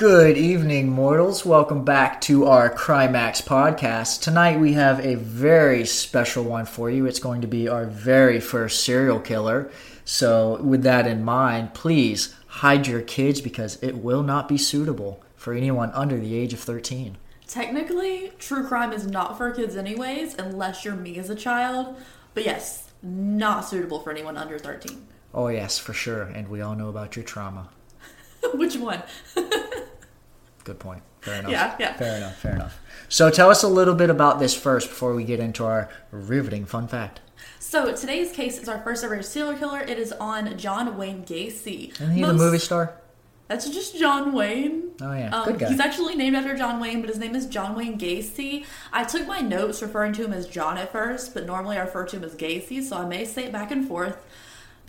Good evening, mortals. Welcome back to our Crimax podcast. Tonight we have a very special one for you. It's going to be our very first serial killer. So, with that in mind, please hide your kids because it will not be suitable for anyone under the age of 13. Technically, true crime is not for kids, anyways, unless you're me as a child. But yes, not suitable for anyone under 13. Oh, yes, for sure. And we all know about your trauma. Which one? Good point. Fair enough. Yeah, yeah. Fair enough. Fair enough. So, tell us a little bit about this first before we get into our riveting fun fact. So today's case is our first ever serial killer. It is on John Wayne Gacy. Isn't he the movie star? That's just John Wayne. Oh, yeah. Um, Good guy. He's actually named after John Wayne, but his name is John Wayne Gacy. I took my notes referring to him as John at first, but normally I refer to him as Gacy, so I may say it back and forth.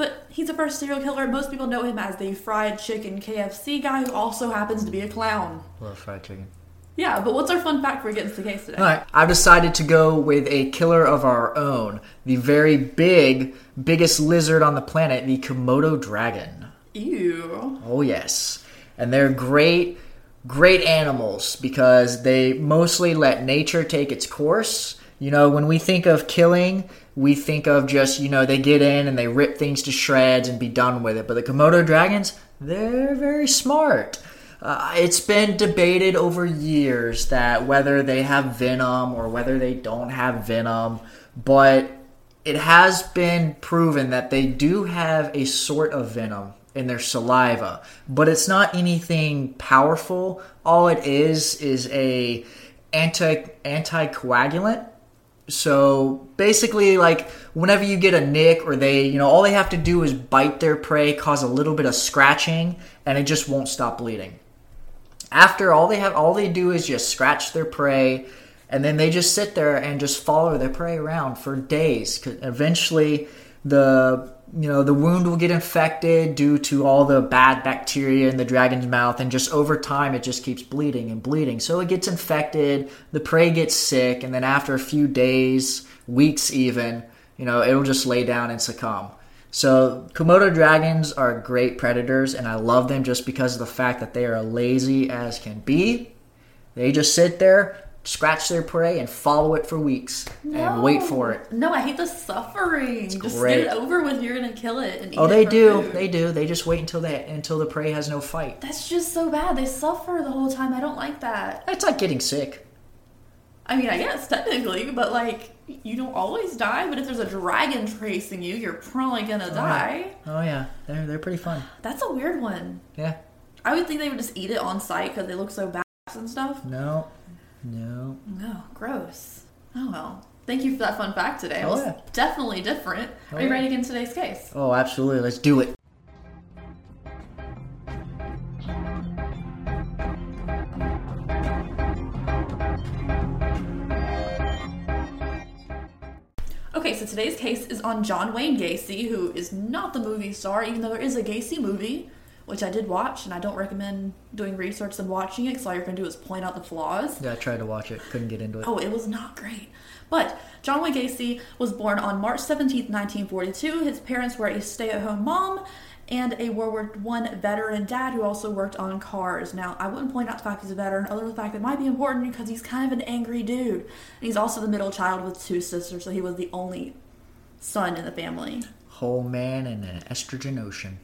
But he's a first serial killer. Most people know him as the fried chicken KFC guy who also happens to be a clown. Love fried chicken. Yeah, but what's our fun fact for into the case today? All right, I've decided to go with a killer of our own, the very big, biggest lizard on the planet, the Komodo dragon. Ew. Oh, yes. And they're great, great animals because they mostly let nature take its course. You know, when we think of killing, we think of just, you know, they get in and they rip things to shreds and be done with it. But the Komodo dragons, they're very smart. Uh, it's been debated over years that whether they have venom or whether they don't have venom, but it has been proven that they do have a sort of venom in their saliva, but it's not anything powerful. All it is is a anti anticoagulant. So basically, like whenever you get a nick or they, you know, all they have to do is bite their prey, cause a little bit of scratching, and it just won't stop bleeding. After all they have, all they do is just scratch their prey, and then they just sit there and just follow their prey around for days. 'Cause eventually, the you know the wound will get infected due to all the bad bacteria in the dragon's mouth, and just over time it just keeps bleeding and bleeding. So it gets infected, the prey gets sick, and then after a few days, weeks even, you know it'll just lay down and succumb. So Komodo dragons are great predators, and I love them just because of the fact that they are lazy as can be. They just sit there, scratch their prey, and follow it for weeks and wait for it. No, I hate the suffering. Just great. get it over with. You're gonna kill it. And oh, eat Oh, it they for do. food. They do. They just wait until they until the prey has no fight. That's just so bad. They suffer the whole time. I don't like that. It's like getting sick. I mean, I guess technically, but like, you don't always die. But if there's a dragon chasing you, you're probably gonna oh, die. Oh yeah, they're they're pretty fun. That's a weird one. Yeah. I would think they would just eat it on site because they look so bad and stuff. No. No. No, gross. Oh well. Thank you for that fun fact today. It Oh, was yeah. definitely different. Oh, Are you yeah. ready to get into today's case? Oh, absolutely. Let's do it. Okay, so today's case is on John Wayne Gacy, who is not the movie star, even though there is a Gacy movie, which I did watch, and I don't recommend doing research and watching it, because all you're going to do is point out the flaws. Yeah, I tried to watch it. Couldn't get into it. Oh, it was not great. But John Wayne Gacy was born on March 17, 1942. His parents were a stay at home mom and a World War One veteran dad who also worked on cars. Now, I wouldn't point out the fact he's a veteran, other than the fact that might be important because he's kind of an angry dude. And he's also the middle child with two sisters, so he was the only son in the family. Whole man in an estrogen ocean.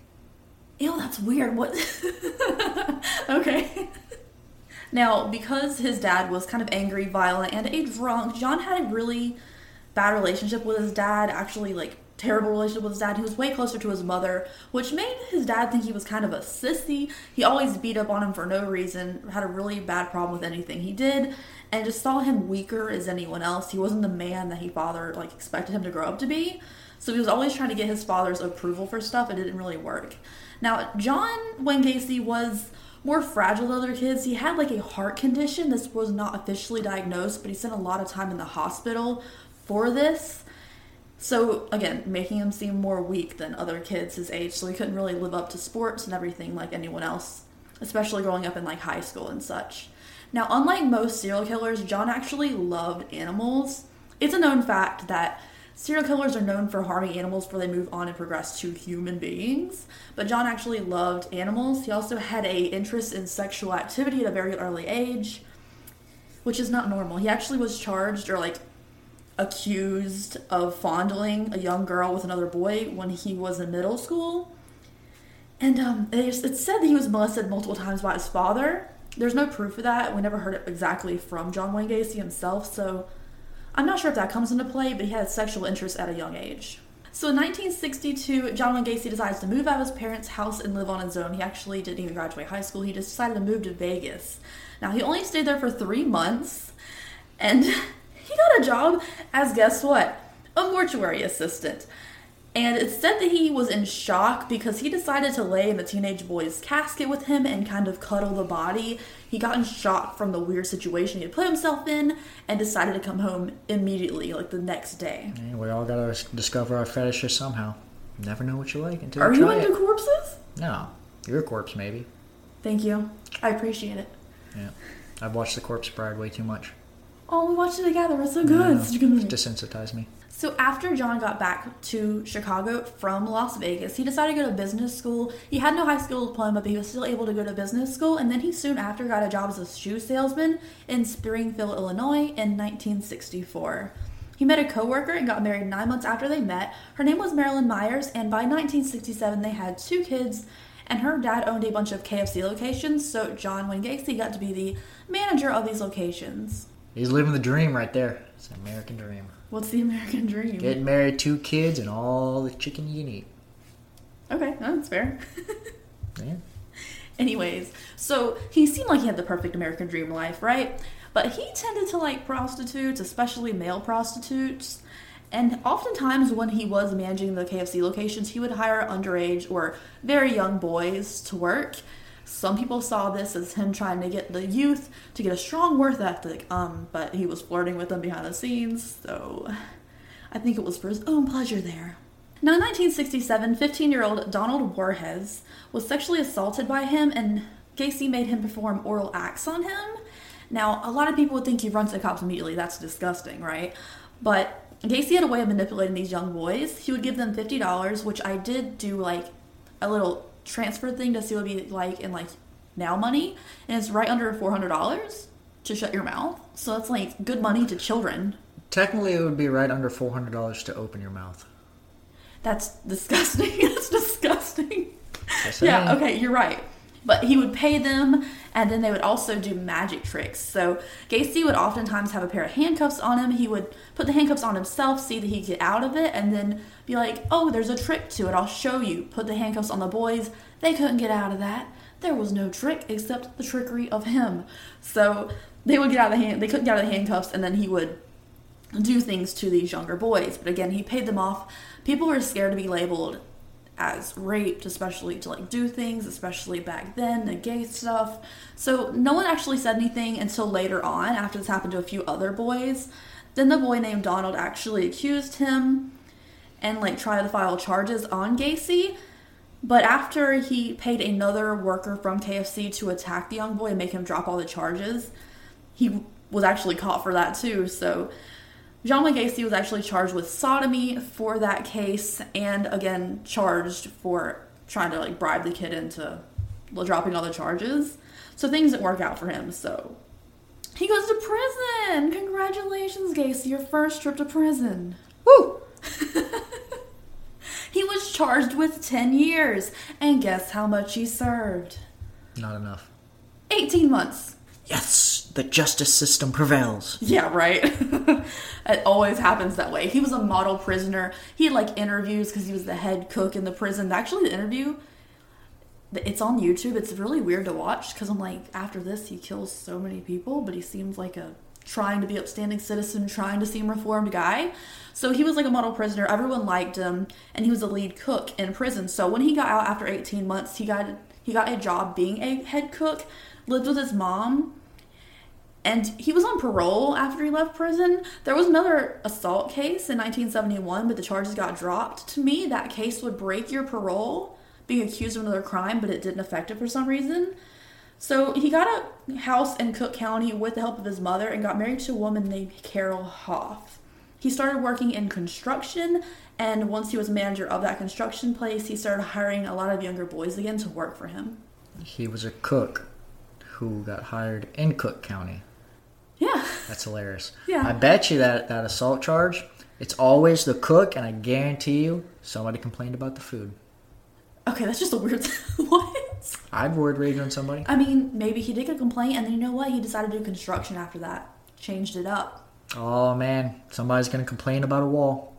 Ew, that's weird. What? okay. Now, because his dad was kind of angry, violent, and a drunk, John had a really bad relationship with his dad. Actually, like terrible relationship with his dad. He was way closer to his mother, which made his dad think he was kind of a sissy. He always beat up on him for no reason. Had a really bad problem with anything he did, and just saw him weaker as anyone else. He wasn't the man that he father like expected him to grow up to be. So he was always trying to get his father's approval for stuff. And it didn't really work. Now, John Wayne Gacy was more fragile than other kids. He had like a heart condition. This was not officially diagnosed, but he spent a lot of time in the hospital for this. So, again, making him seem more weak than other kids his age. So he couldn't really live up to sports and everything like anyone else, especially growing up in like high school and such. Now, unlike most serial killers, John actually loved animals. It's a known fact that Serial killers are known for harming animals before they move on and progress to human beings. But John actually loved animals. He also had a interest in sexual activity at a very early age, which is not normal. He actually was charged or like accused of fondling a young girl with another boy when he was in middle school. And um, it's, it's said that he was molested multiple times by his father. There's no proof of that. We never heard it exactly from John Wayne Gacy himself, so I'm not sure if that comes into play, but he had sexual interests at a young age. So in 1962, John Wayne Gacy decides to move out of his parents' house and live on his own. He actually didn't even graduate high school. He just decided to move to Vegas. Now, he only stayed there for three months, and he got a job as, guess what? A mortuary assistant. And it's said that he was in shock because he decided to lay in the teenage boy's casket with him and kind of cuddle the body. He got in shock from the weird situation he had put himself in and decided to come home immediately, like the next day. Yeah, we all gotta discover our fetishes somehow. Never know what you like until Are you try Are you into it. corpses? No, you're a corpse, maybe. Thank you. I appreciate it. Yeah, I've watched The Corpse Bride way too much. Oh, we watched it together. It's so good. A. It's desensitized me. So after John got back to Chicago from Las Vegas, he decided to go to business school. He had no high school diploma, but he was still able to go to business school. And then he soon after got a job as a shoe salesman in Springfield, Illinois, in 1964. He met a coworker and got married nine months after they met. Her name was Marilyn Myers, and by 1967 they had two kids. And her dad owned a bunch of KFC locations, so John Wayne Gacy got to be the manager of these locations. He's living the dream right there. It's an American dream. What's the American dream? Getting married, two kids, and all the chicken you can eat. Okay, that's fair. Yeah. Anyways, so he seemed like he had the perfect American dream life, right? But he tended to like prostitutes, especially male prostitutes. And oftentimes, when he was managing the KFC locations, he would hire underage or very young boys to work. Some people saw this as him trying to get the youth to get a strong worth ethic, um, but he was flirting with them behind the scenes, so I think it was for his own pleasure there. Now, in 1967, 15 year old Donald Voorhees was sexually assaulted by him, and Gacy made him perform oral acts on him. Now, a lot of people would think he'd run to the cops immediately. That's disgusting, right? But Gacy had a way of manipulating these young boys. He would give them $50, which I did do like a little transfer thing to see what it'd be like in like now money, and it's right under $400 to shut your mouth. So that's like good money to children. Technically, it would be right under four hundred dollars to open your mouth. That's disgusting. That's disgusting. Yeah, okay, you're right. But he would pay them, and then they would also do magic tricks. So Gacy would oftentimes have a pair of handcuffs on him. He would put the handcuffs on himself, see that he'd get out of it, and then be like, "Oh, there's a trick to it. I'll show you." Put the handcuffs on the boys. They couldn't get out of that. There was no trick except the trickery of him. So they would get out of the hand. They couldn't get out of the handcuffs, and then he would do things to these younger boys. But again, he paid them off. People were scared to be labeled as raped, especially to like do things, especially back then, the gay stuff. So no one actually said anything until later on, after this happened to a few other boys. Then the boy named Donald actually accused him and like tried to file charges on Gacy. But after he paid another worker from KFC to attack the young boy and make him drop all the charges, he was actually caught for that too. So John Wayne Gacy was actually charged with sodomy for that case, and again charged for trying to like bribe the kid into dropping all the charges. So things didn't work out for him. So he goes to prison. Congratulations, Gacy, your first trip to prison. Woo! he was charged with 10 years, and guess how much he served? Not enough. 18 months. Yes, the justice system prevails. Yeah, right. it always happens that way. He was a model prisoner. He had like interviews because he was the head cook in the prison. Actually, the interview, it's on YouTube. It's really weird to watch because I'm like, after this, he kills so many people, but he seems like a trying to be upstanding citizen, trying to seem reformed guy. So he was like a model prisoner. Everyone liked him, and he was the lead cook in prison. So when he got out after 18 months, he got he got a job being a head cook. Lived with his mom, and he was on parole after he left prison. There was another assault case in 1971, but the charges got dropped. To me, that case would break your parole, being accused of another crime, but it didn't affect it for some reason. So he got a house in Cook County with the help of his mother and got married to a woman named Carol Hoff. He started working in construction, and once he was manager of that construction place, he started hiring a lot of younger boys again to work for him. He was a cook who got hired in Cook County. Yeah. That's hilarious. Yeah. I bet you that that assault charge, it's always the cook, and I guarantee you somebody complained about the food. Okay, that's just a weird. what? I'd word rage on somebody. I mean, maybe he did get a complaint, and then you know what? He decided to do construction after that. Changed it up. Oh man, somebody's gonna complain about a wall.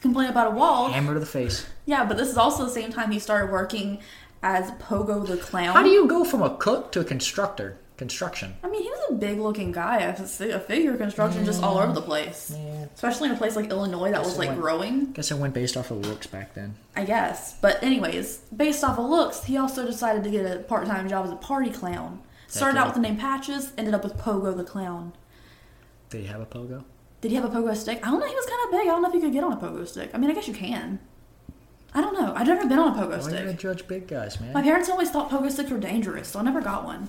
Complain about a wall. Hammer to the face. Yeah, but this is also the same time he started working as Pogo the Clown. How do you go from a cook to a constructor? Construction. I mean, he a big looking guy. I have a figure construction just all over the place. Yeah. Especially in a place like Illinois that was like I went- growing, Guess it went based off of looks back then. I guess. But, anyways, based off of looks, he also decided to get a part time job as a party clown. Started out with the name Patches, ended up with Pogo the Clown. Did he have a pogo? Did he have a pogo stick? I don't know. He was kind of big. I don't know if you could get on a pogo stick. I mean, I guess you can. I don't know. I've never been on a pogo Why you gotta stick. judge big guys, man? My parents always thought pogo sticks were dangerous, so I never got one.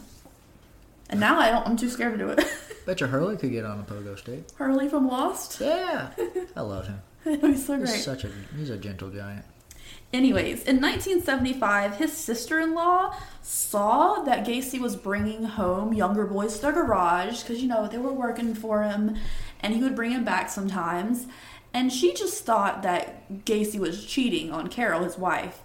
And now I don't. I'm too scared to do it. Bet your Hurley could get on a pogo stick. Hurley from Lost. Yeah, I love him. He's so great. He's such a he's a gentle giant. Anyways, in 1975, his sister-in-law saw that Gacy was bringing home younger boys to their garage because you know they were working for him, and he would bring them back sometimes. And she just thought that Gacy was cheating on Carol, his wife.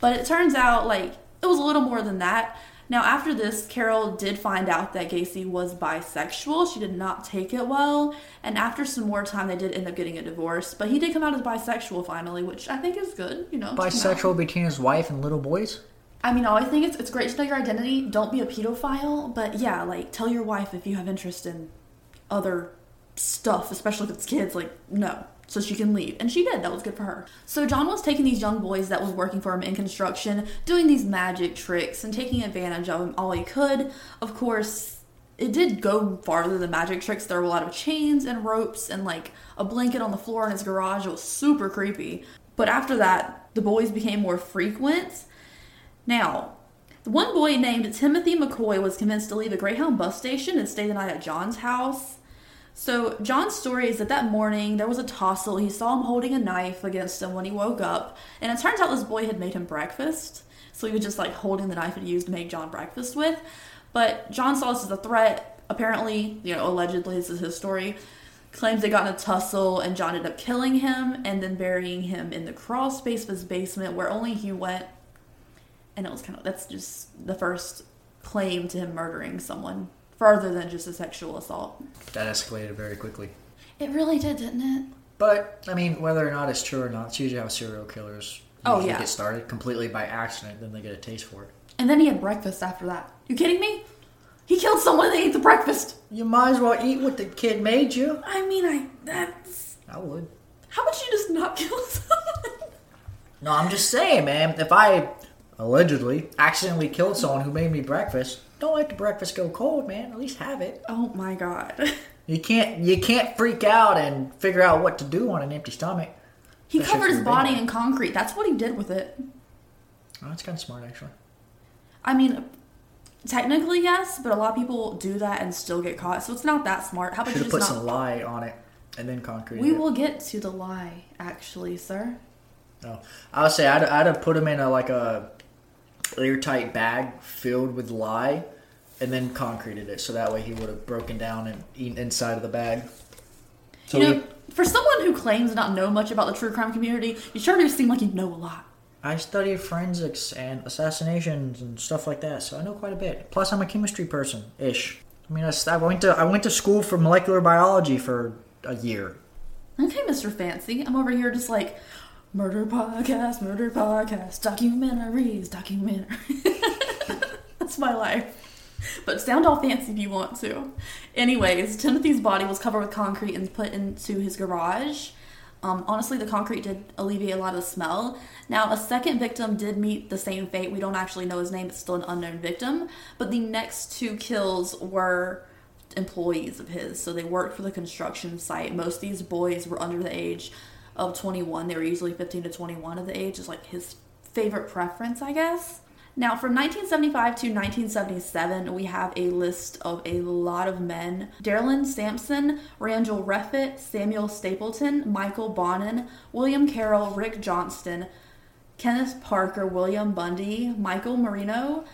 But it turns out like it was a little more than that. Now, after this, Carol did find out that Gacy was bisexual. She did not take it well. And after some more time, they did end up getting a divorce. But he did come out as bisexual finally, which I think is good, you know. to come out. Bisexual between his wife and little boys. I mean, all I think it's, it's great to know your identity. Don't be a pedophile. But yeah, like, tell your wife if you have interest in other stuff, especially if it's kids. Like, no. So she can leave. And she did. That was good for her. So John was taking these young boys that was working for him in construction, doing these magic tricks and taking advantage of them all he could. Of course, it did go farther than magic tricks. There were a lot of chains and ropes and like a blanket on the floor in his garage. It was super creepy. But after that, the boys became more frequent. Now, the one boy named Timothy McCoy was convinced to leave a Greyhound bus station and stay the night at John's house. So, John's story is that that morning there was a tussle. He saw him holding a knife against him when he woke up, and it turns out this boy had made him breakfast. So, he was just like holding the knife he used to make John breakfast with. But John saw this as a threat. Apparently, you know, allegedly, this is his story. Claims they got in a tussle, and John ended up killing him and then burying him in the crawl space of his basement where only he went and it was kind of that's just the first claim to him murdering someone further than just a sexual assault That escalated very quickly. it really did didn't it But I mean, whether or not it's true or not, it's usually how serial killers Oh, usually yeah. get started completely by accident. Then they get a taste for it. and then he had breakfast after that you kidding me he killed someone and they ate the breakfast You might as well eat what the kid made you. i mean i that's I would. how would you just not kill someone No, I'm just saying, man. If I allegedly accidentally killed someone who made me breakfast, don't let the breakfast go cold, man. At least have it. oh my god You can't you can't freak out and figure out what to do on an empty stomach. he Especially covered his body in concrete that's what he did with it Oh, that's kind of smart, actually. i mean technically yes but a lot of people do that and still get caught so it's not that smart how about you just put not some lye on it and then concrete. we it. will get to the lie actually sir oh, No, I would say I'd, I'd have put him in a like a airtight bag filled with lye, and then concreted it so that way he would have broken down and eaten inside of the bag. So you know, he- for someone who claims not to not know much about the true crime community, you sure do seem like you know a lot. I studied forensics and assassinations and stuff like that, so I know quite a bit. Plus, I'm a chemistry person ish. I mean, I went to I went to school for molecular biology for a year. Okay, Mr. Fancy, I'm over here just like murder podcast, murder podcast, documentaries, documentary. That's my life. But sound all fancy if you want to. Anyways, Timothy's body was covered with concrete and put into his garage. Um, honestly, the concrete did alleviate a lot of the smell. Now, a second victim did meet the same fate. We don't actually know his name, it's still an unknown victim. But the next two kills were employees of his. So they worked for the construction site. Most of these boys were under the age of 21. They were usually 15 to 21 of the age, is like his favorite preference, I guess. Now, from 1975 to 1977, we have a list of a lot of men Darylin Samson, Randall Reffett, Samuel Stapleton, Michael Bonnin, William Carroll, Rick Johnston, Kenneth Parker, William Bundy, Michael Marino,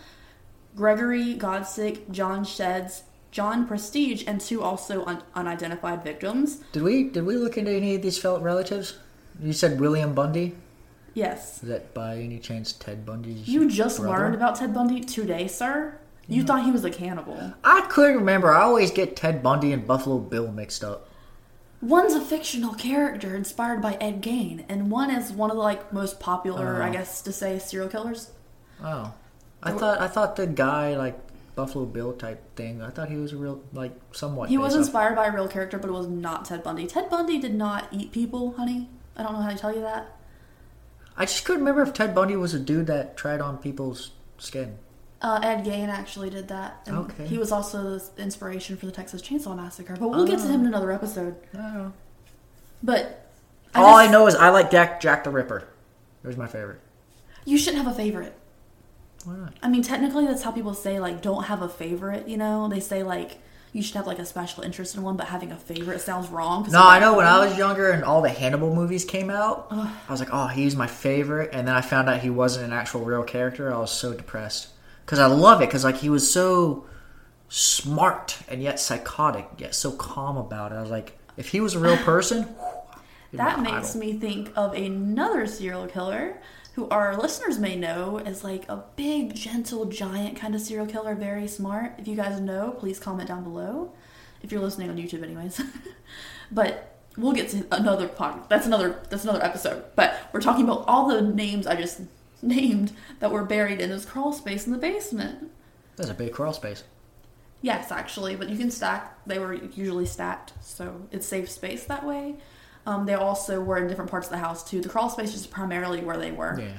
Gregory Godzik, John Sheds, John Prestidge, and two also un- unidentified victims. Did we did we look into any of these felt relatives? You said William Bundy. Yes. Is that by any chance Ted Bundy's? You just brother? learned about Ted Bundy today, sir? You thought he was a cannibal. I couldn't remember. I always get Ted Bundy and Buffalo Bill mixed up. One's a fictional character inspired by Ed Gein, and one is one of the like most popular, I Oh. guess, to say serial killers. Oh, I thought I thought the guy like Buffalo Bill type thing. I thought he was a real like somewhat. He was inspired by a real character, but it was not Ted Bundy. Ted Bundy did not eat people, honey. I don't know how to tell you that. I just couldn't remember if Ted Bundy was a dude that tried on people's skin. Uh, Ed Gein actually did that. And Okay. He was also the inspiration for the Texas Chainsaw Massacre, but we'll get to him in another episode. I don't know. But All I know is I like Jack Jack the Ripper. He was my favorite. you shouldn't have a favorite. Why not? I mean, technically, that's how people say like don't have a favorite. You know, they say like you should have like a special interest in one, but having a favorite sounds wrong. No, I know when I was younger and all the Hannibal movies came out, I was like, oh, he's my favorite. And then I found out he wasn't an actual real character. I was so depressed. Because I love it, because like he was so smart and yet psychotic, yet so calm about it. I was like, if he was a real person, That makes me think of another serial killer who our listeners may know as like a big, gentle, giant kind of serial killer, very smart. If you guys know, please comment down below. If you're listening on YouTube, anyways. but we'll get to another podcast. That's another. That's another episode. But we're talking about all the names I just named that were buried in his crawl space in the basement. That's a big crawl space. Yes, actually, but you can stack. They were usually stacked, so it's safe space that way. Um, they also were in different parts of the house too. The crawl space is primarily where they were, Yeah.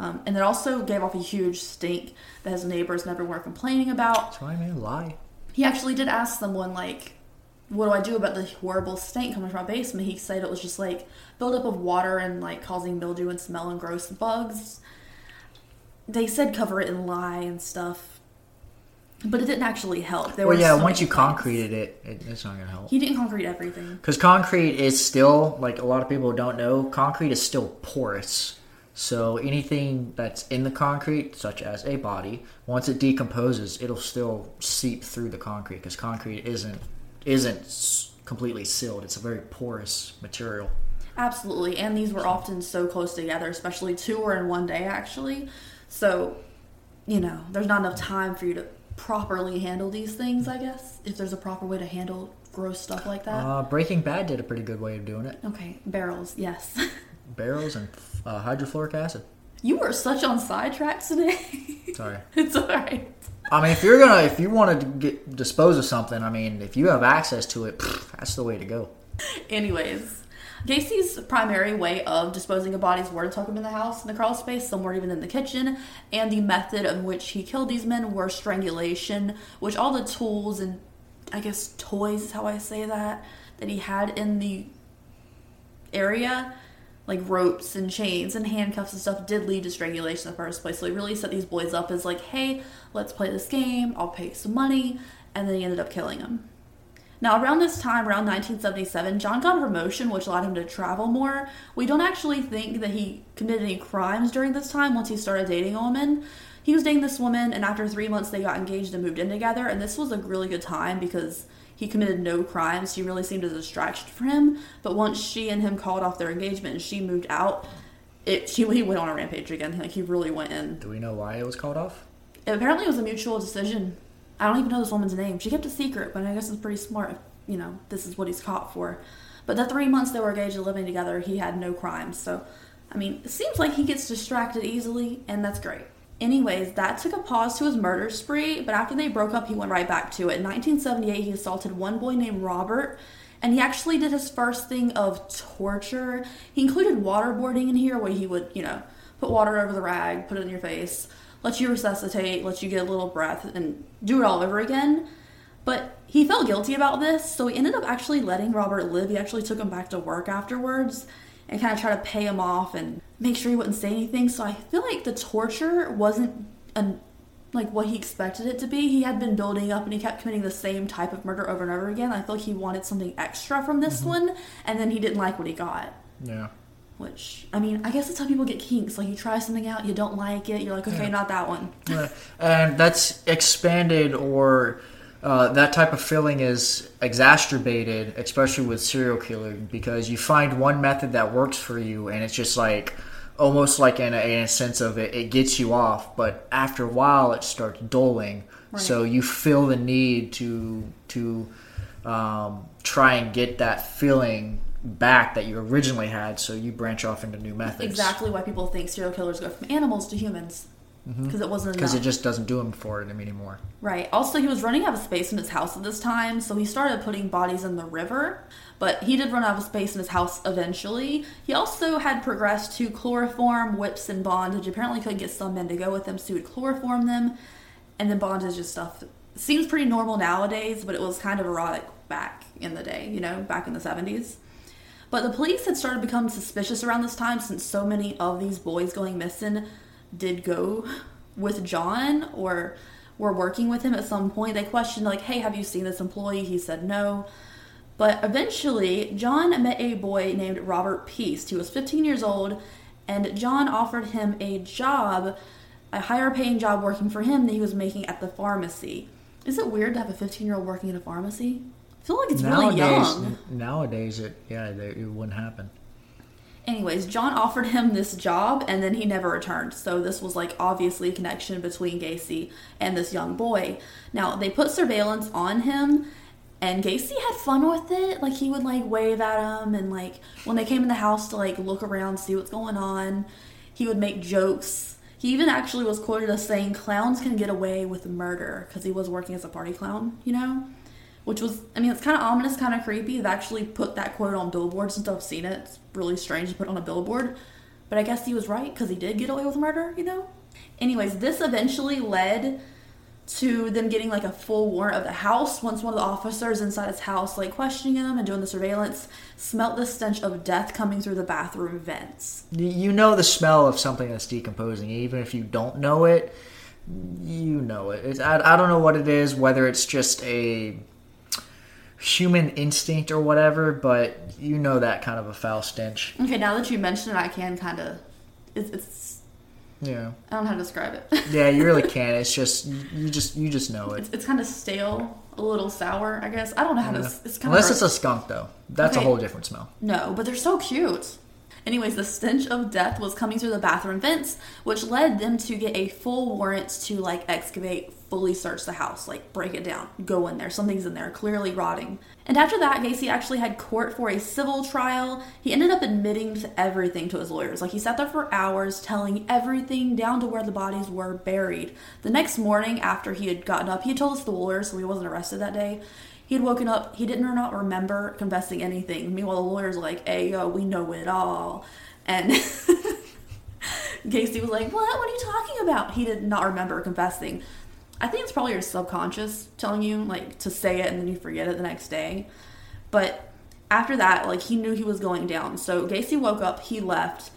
um, and it also gave off a huge stink that his neighbors and everyone were complaining about. That's mean, lie. He actually did ask someone like, "What do I do about the horrible stink coming from my basement?" He said it was just like buildup of water and like causing mildew and smell and gross bugs. They said cover it in lye and stuff, but it didn't actually help. There Well, yeah, so once you concreted it, it, it's not going to help. He didn't concrete everything. Because concrete is still, like a lot of people don't know, concrete is still porous. So anything that's in the concrete, such as a body, once it decomposes, it'll still seep through the concrete because concrete isn't isn't completely sealed. It's a very porous material. Absolutely, and these were often so close together, especially two were in one day actually. So, you know, there's not enough time for you to properly handle these things, I guess, if there's a proper way to handle gross stuff like that. Uh, Breaking Bad did a pretty good way of doing it. okay, barrels, yes. Barrels and uh, hydrofluoric acid. you were such on sidetracks today. Sorry. it's alright. I mean, if you're gonna, if you want to get dispose of something, I mean, if you have access to it, pff, that's the way to go. Anyways, Gacy's primary way of disposing of bodies were to tuck them in the house, in the crawl space, some were even in the kitchen, and the method in which he killed these men were strangulation, which all the tools and I guess toys is how I say that, that he had in the area, like ropes and chains and handcuffs and stuff, did lead to strangulation in the first place. So he really set these boys up as like, hey, let's play this game, I'll pay you some money, and then he ended up killing them. Now, around this time, around 1977, John got a promotion, which allowed him to travel more. We don't actually think that he committed any crimes during this time once he started dating a woman. He was dating this woman, and after three months, they got engaged and moved in together. And this was a really good time because he committed no crimes. She really seemed a distraction for him. But once she and him called off their engagement and she moved out, it she he went on a rampage again. Like he really went in. Do we know why it was called off? Apparently, it was a mutual decision. I don't even know this woman's name. She kept a secret, but I guess it's pretty smart. if, You know, this is what he's caught for. But the three months they were engaged and living together, he had no crimes. So, I mean, it seems like he gets distracted easily, and that's great. Anyways, that took a pause to his murder spree, but after they broke up, he went right back to it. In 1978, he assaulted one boy named Robert, and he actually did his first thing of torture. He included waterboarding in here, where he would, you know, put water over the rag, put it in your face, let you resuscitate, let you get a little breath, and do it all over again. But he felt guilty about this, so he ended up actually letting Robert live. He actually took him back to work afterwards and kind of tried to pay him off and make sure he wouldn't say anything. So I feel like the torture wasn't an like what he expected it to be. He had been building up and he kept committing the same type of murder over and over again. I feel like he wanted something extra from this mm-hmm. one, and then he didn't like what he got. Yeah. Which I mean, I guess that's how people get kinks. Like you try something out, you don't like it, you're like, okay, Yeah. not that one. Yeah. And that's expanded or uh, that type of feeling is exacerbated, especially with serial killing, because you find one method that works for you, and it's just like almost like in a, in a sense of it, it gets you off, but after a while, it starts dulling. Right. So you feel the need to to um, try and get that feeling back that you originally had. So you branch off into new methods. Exactly why people think serial killers go from animals to humans mm-hmm. because it wasn't Because it just doesn't do him for it anymore. Right. Also, he was running out of space in his house at this time, so he started putting bodies in the river. But he did run out of space in his house eventually. He also had progressed to chloroform, whips, and bondage. Apparently, couldn't get some men to go with him, so he would chloroform them. And then bondage is stuff. Seems pretty normal nowadays, but it was kind of erotic back in the day, you know, back in the 70s. But the police had started becoming suspicious around this time since so many of these boys going missing did go with John or were working with him at some point. They questioned, like, hey, have you seen this employee? He said no. But eventually, John met a boy named Robert Piest. He was 15 years old, and John offered him a job, a higher paying job working for him than he was making at the pharmacy. Is it weird to have a 15 year old working at a pharmacy? I feel like it's really young. nowadays, it yeah, they- it wouldn't happen. Anyways, John offered him this job and then he never returned. So this was like obviously a connection between Gacy and this young boy. Now, they put surveillance on him and Gacy had fun with it. Like he would like wave at him and like when they came in the house to like look around, see what's going on, he would make jokes. He even actually was quoted as saying clowns can get away with murder because he was working as a party clown, you know? Which was I mean it's kind of ominous, kind of creepy. They've actually put that quote on billboards since I've seen it. It's really strange to put on a billboard, but I guess he was right because he did get away with murder, you know. Anyways, this eventually led to them getting like a full warrant of the house once one of the officers inside his house like questioning him and doing the surveillance smelt the stench of death coming through the bathroom vents You know the smell of something that's decomposing, even if you don't know it. You know it. I, I don't know what it is, whether it's just a human instinct or whatever, but you know that kind of a foul stench. okay now that you mention it i can kind of it's, it's Yeah, i don't know how to describe it yeah, you really can. It's just you just you just know it. it's, it's kind of stale a little sour i guess i don't know how to it's kind Unless of it's a skunk, though. That's Okay. a whole different smell. No, but they're so cute. Anyways, the stench of death was coming through the bathroom vents, which led them to get a full warrant to like excavate, fully search the house, like break it down, go in there. Something's in there, clearly rotting. And after that, Gacy actually had court for a civil trial. He ended up admitting to everything to his lawyers. Like he sat there for hours telling everything down to where the bodies were buried. The next morning, after he had gotten up, he told us the lawyers, so he wasn't arrested that day. He had woken up. He didn't or not remember confessing anything. Meanwhile, the lawyer's like, "Hey, yo, we know it all," and Gacy was like, "What? What are you talking about?" He did not remember confessing. I think it's probably your subconscious telling you like to say it and then you forget it the next day. But after that, like he knew he was going down. So Gacy woke up. He left.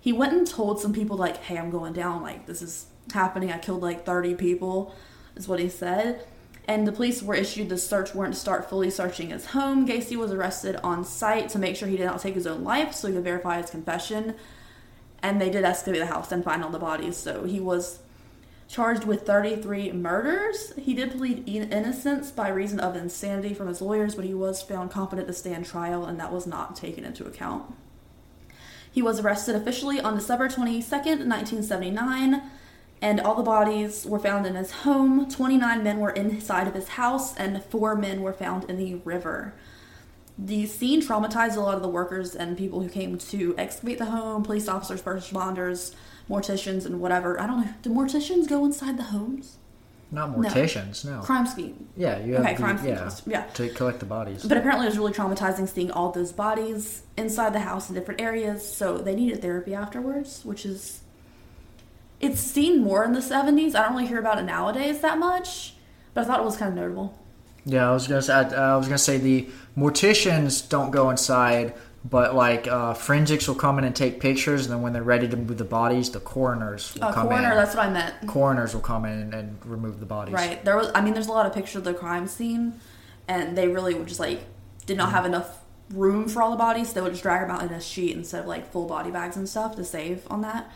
He went and told some people like, "Hey, I'm going down. Like this is happening. I killed like 30 people," is what he said and the police were issued the search warrant to start fully searching his home. Gacy was arrested on site to make sure he did not take his own life so he could verify his confession. And they did excavate the house and find all the bodies. So he was charged with 33 murders. He did plead innocence by reason of insanity from his lawyers, but he was found competent to stand trial, and that was not taken into account. He was arrested officially on December 22nd, 1979 and all the bodies were found in his home. 29 men were inside of his house, and four men were found in the river. The scene traumatized a lot of the workers and people who came to excavate the home police officers, first responders, morticians, and whatever. I don't know. Do morticians go inside the homes? Not morticians, no. Crime scene. Yeah, you have Okay, the- crime scene. yeah, Yeah. to collect the bodies. But apparently, it was really traumatizing seeing all those bodies inside the house in different areas. So they needed therapy afterwards, which is it's seen more in the '70s. I don't really hear about it nowadays that much, but I thought it was kind of notable. Yeah, I was gonna say. I, I was gonna say the morticians don't go inside, but like uh, forensics will come in and take pictures, and then when they're ready to move the bodies, the coroners will A come coroner, in. that's what I meant. Coroners will come in and, and remove the bodies. Right. There was I mean there's a lot of pictures of the crime scene and they really would just like did not have enough room for all the bodies. So they would just drag them out in a sheet instead of like full body bags and stuff to save on that.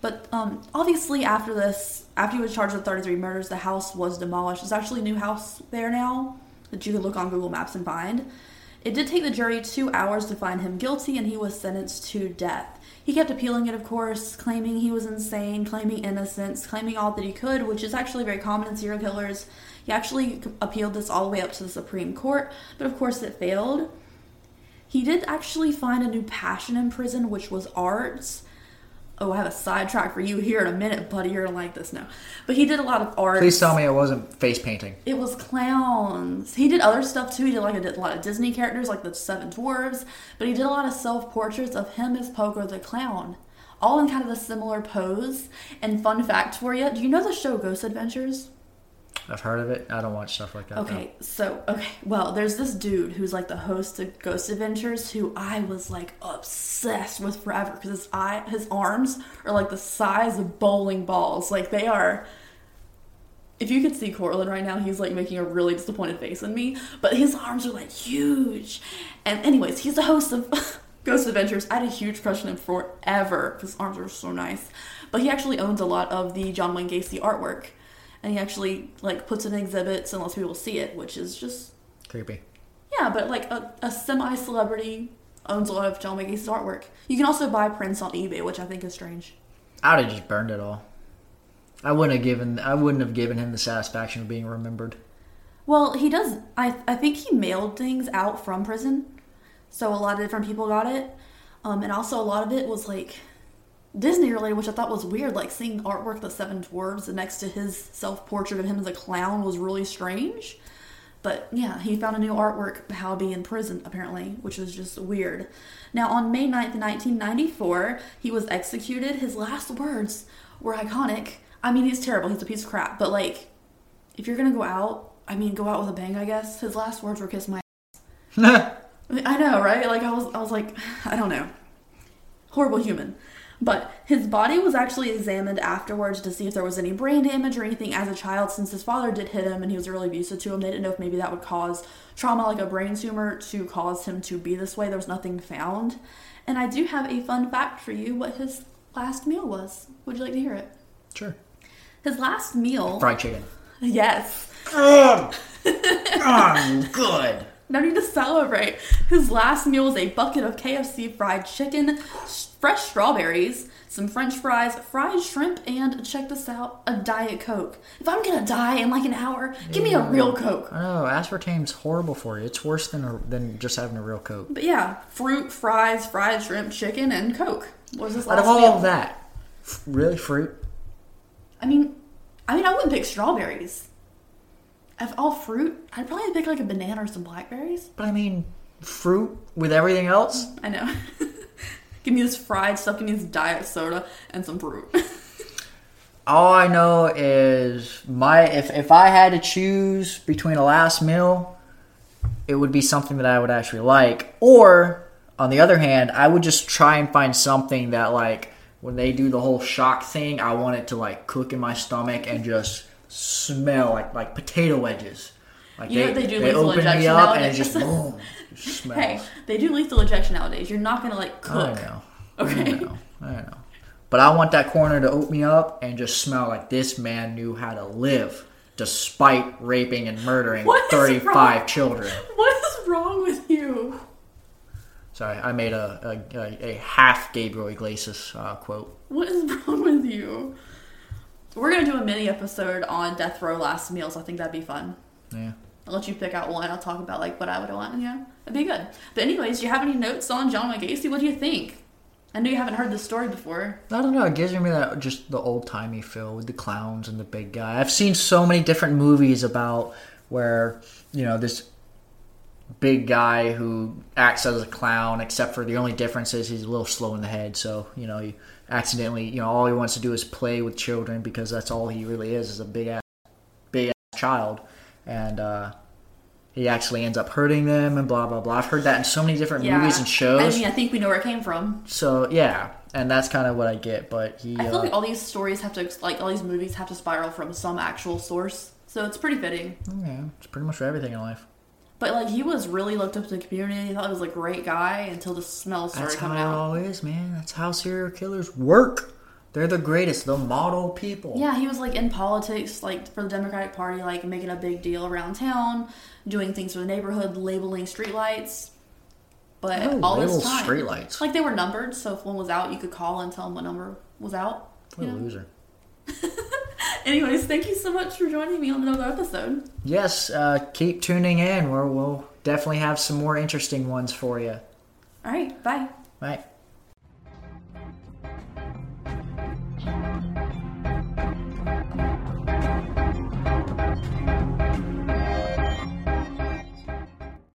But um, obviously after this, after he was charged with 33 murders, the house was demolished. There's actually a new house there now that you can look on Google Maps and find. It did take the jury two hours to find him guilty, and he was sentenced to death. He kept appealing it, of course, claiming he was insane, claiming innocence, claiming all that he could, which is actually very common in serial killers. He actually appealed this all the way up to the Supreme Court, but of course it failed. He did actually find a new passion in prison, which was arts. Oh, I have a sidetrack for you here in a minute, buddy. You're gonna like this now. But he did a lot of art. Please tell me it wasn't face painting. It was clowns. He did other stuff too. He did like a, did a lot of Disney characters, like the Seven Dwarves. But he did a lot of self portraits of him as Pogo the Clown, all in kind of a similar pose. And fun fact for you: Do you know the show Ghost Adventures? I've heard of it. I don't watch stuff like that. though. Okay, so okay, well, there's this dude who's like the host of Ghost Adventures who I was like obsessed with forever because his eye, his arms are like the size of bowling balls. Like they are. If you could see Cortland right now, he's like making a really disappointed face in me. But his arms are like huge. And anyways, he's the host of Ghost Adventures. I had a huge crush on him forever his arms are so nice. But he actually owns a lot of the John Wayne Gacy artwork, and he actually like puts it in exhibits and lets people see it, which is just Creepy. yeah. But like a, a semi celebrity owns a lot of John Gacy's artwork. You can also buy prints on eBay, which I think is strange. I would have just burned it all. I wouldn't have given. I wouldn't have given him the satisfaction of being remembered. Well, he does. I I think he mailed things out from prison, so a lot of different people got it, um, and also a lot of it was like Disney related, which I thought was weird. Like seeing artwork, the Seven Dwarves, next to his self portrait of him as a clown was really strange. But yeah, he found a new artwork Halby in prison apparently, which was just weird. Now on May 9th, 1994, he was executed. His last words were iconic. I mean, he's terrible. He's a piece of crap. But like, if you're gonna go out, I mean, go out with a bang. I guess his last words were "kiss my." I know, right? Like I was, I was like, I don't know, horrible human. But his body was actually examined afterwards to see if there was any brain damage or anything as a child, since his father did hit him and he was really abusive to him. They didn't know if maybe that would cause trauma, like a brain tumor, to cause him to be this way. There was nothing found. And I do have a fun fact for you: what his last meal was. Would you like to hear it? Sure. His last meal. Fried chicken. Yes. Ugh. oh, good. No need to celebrate. His last meal was a bucket of KFC fried chicken, fresh strawberries, some french fries, fried shrimp, and check this out, a Diet Coke. If I'm gonna die in like an hour, give me a real Coke. I know aspartame's horrible for you. It's worse than a, than just having a real Coke. But yeah, fruit, fries, fried shrimp, chicken, and Coke was his Out of all meal. of that, really fruit? I mean, I mean, I wouldn't pick strawberries. Of all fruit, I'd probably pick like a banana or some blackberries. But I mean, fruit with everything else. I know. give me this fried stuff, give me this diet soda, and some fruit. All I know is my if if I had to choose between a last meal, it would be something that I would actually like. Or on the other hand, I would just try and find something that like when they do the whole shock thing, I want it to like cook in my stomach and just smell like like potato wedges. Like You know they do they lethal open me injection up and it nowadays? just boom, just smells. hey, they do lethal injection nowadays. You're not gonna like I cook. know. Okay. I know. I know. But I want that corner to open me up and just smell like this man knew how to live despite raping and murdering What is 35 wrong? children. What is wrong with you? Sorry, I made a, a, a, a half Gabriel Iglesias uh, quote. What is wrong with you? We're gonna do a mini episode on death row last meals. I think that'd be fun. Yeah. I'll let you pick out one. I'll talk about like what I would want. Yeah, it'd be good. But anyways, do you have any notes on John Wayne Gacy? What do you think? I know you haven't heard this story before. I don't know. It gives me that just the old timey feel with the clowns and the big guy. I've seen so many different movies about where you know this big guy who acts as a clown, except for the only difference is he's a little slow in the head. So you know, he accidentally, you know, all he wants to do is play with children because that's all he really is is a big ass, big ass child, and uh, he actually ends up hurting them and blah blah blah. I've heard that in so many different Yeah. movies and shows. I mean, I think we know where it came from. so yeah, and that's kind of what I get. But he, I feel uh, like all these stories have to, like all these movies have to spiral from some actual source. So it's pretty fitting. yeah, it's pretty much for everything in life. But like he was really looked up to the community. He thought he was a great guy until the smell started That's how coming it out. all is, man. That's how serial killers work. They're the greatest, the model people. Yeah, he was like in politics, like for the Democratic Party, like making a big deal around town, doing things for the neighborhood, labeling streetlights. But Oh, all this time, streetlights. like they were numbered, so if one was out, you could call and tell them what number was out. What a know? loser. Anyways, thank you so much for joining me on another episode. Yes, uh, keep tuning in. Where we'll definitely have some more interesting ones for you. All right, bye. Right.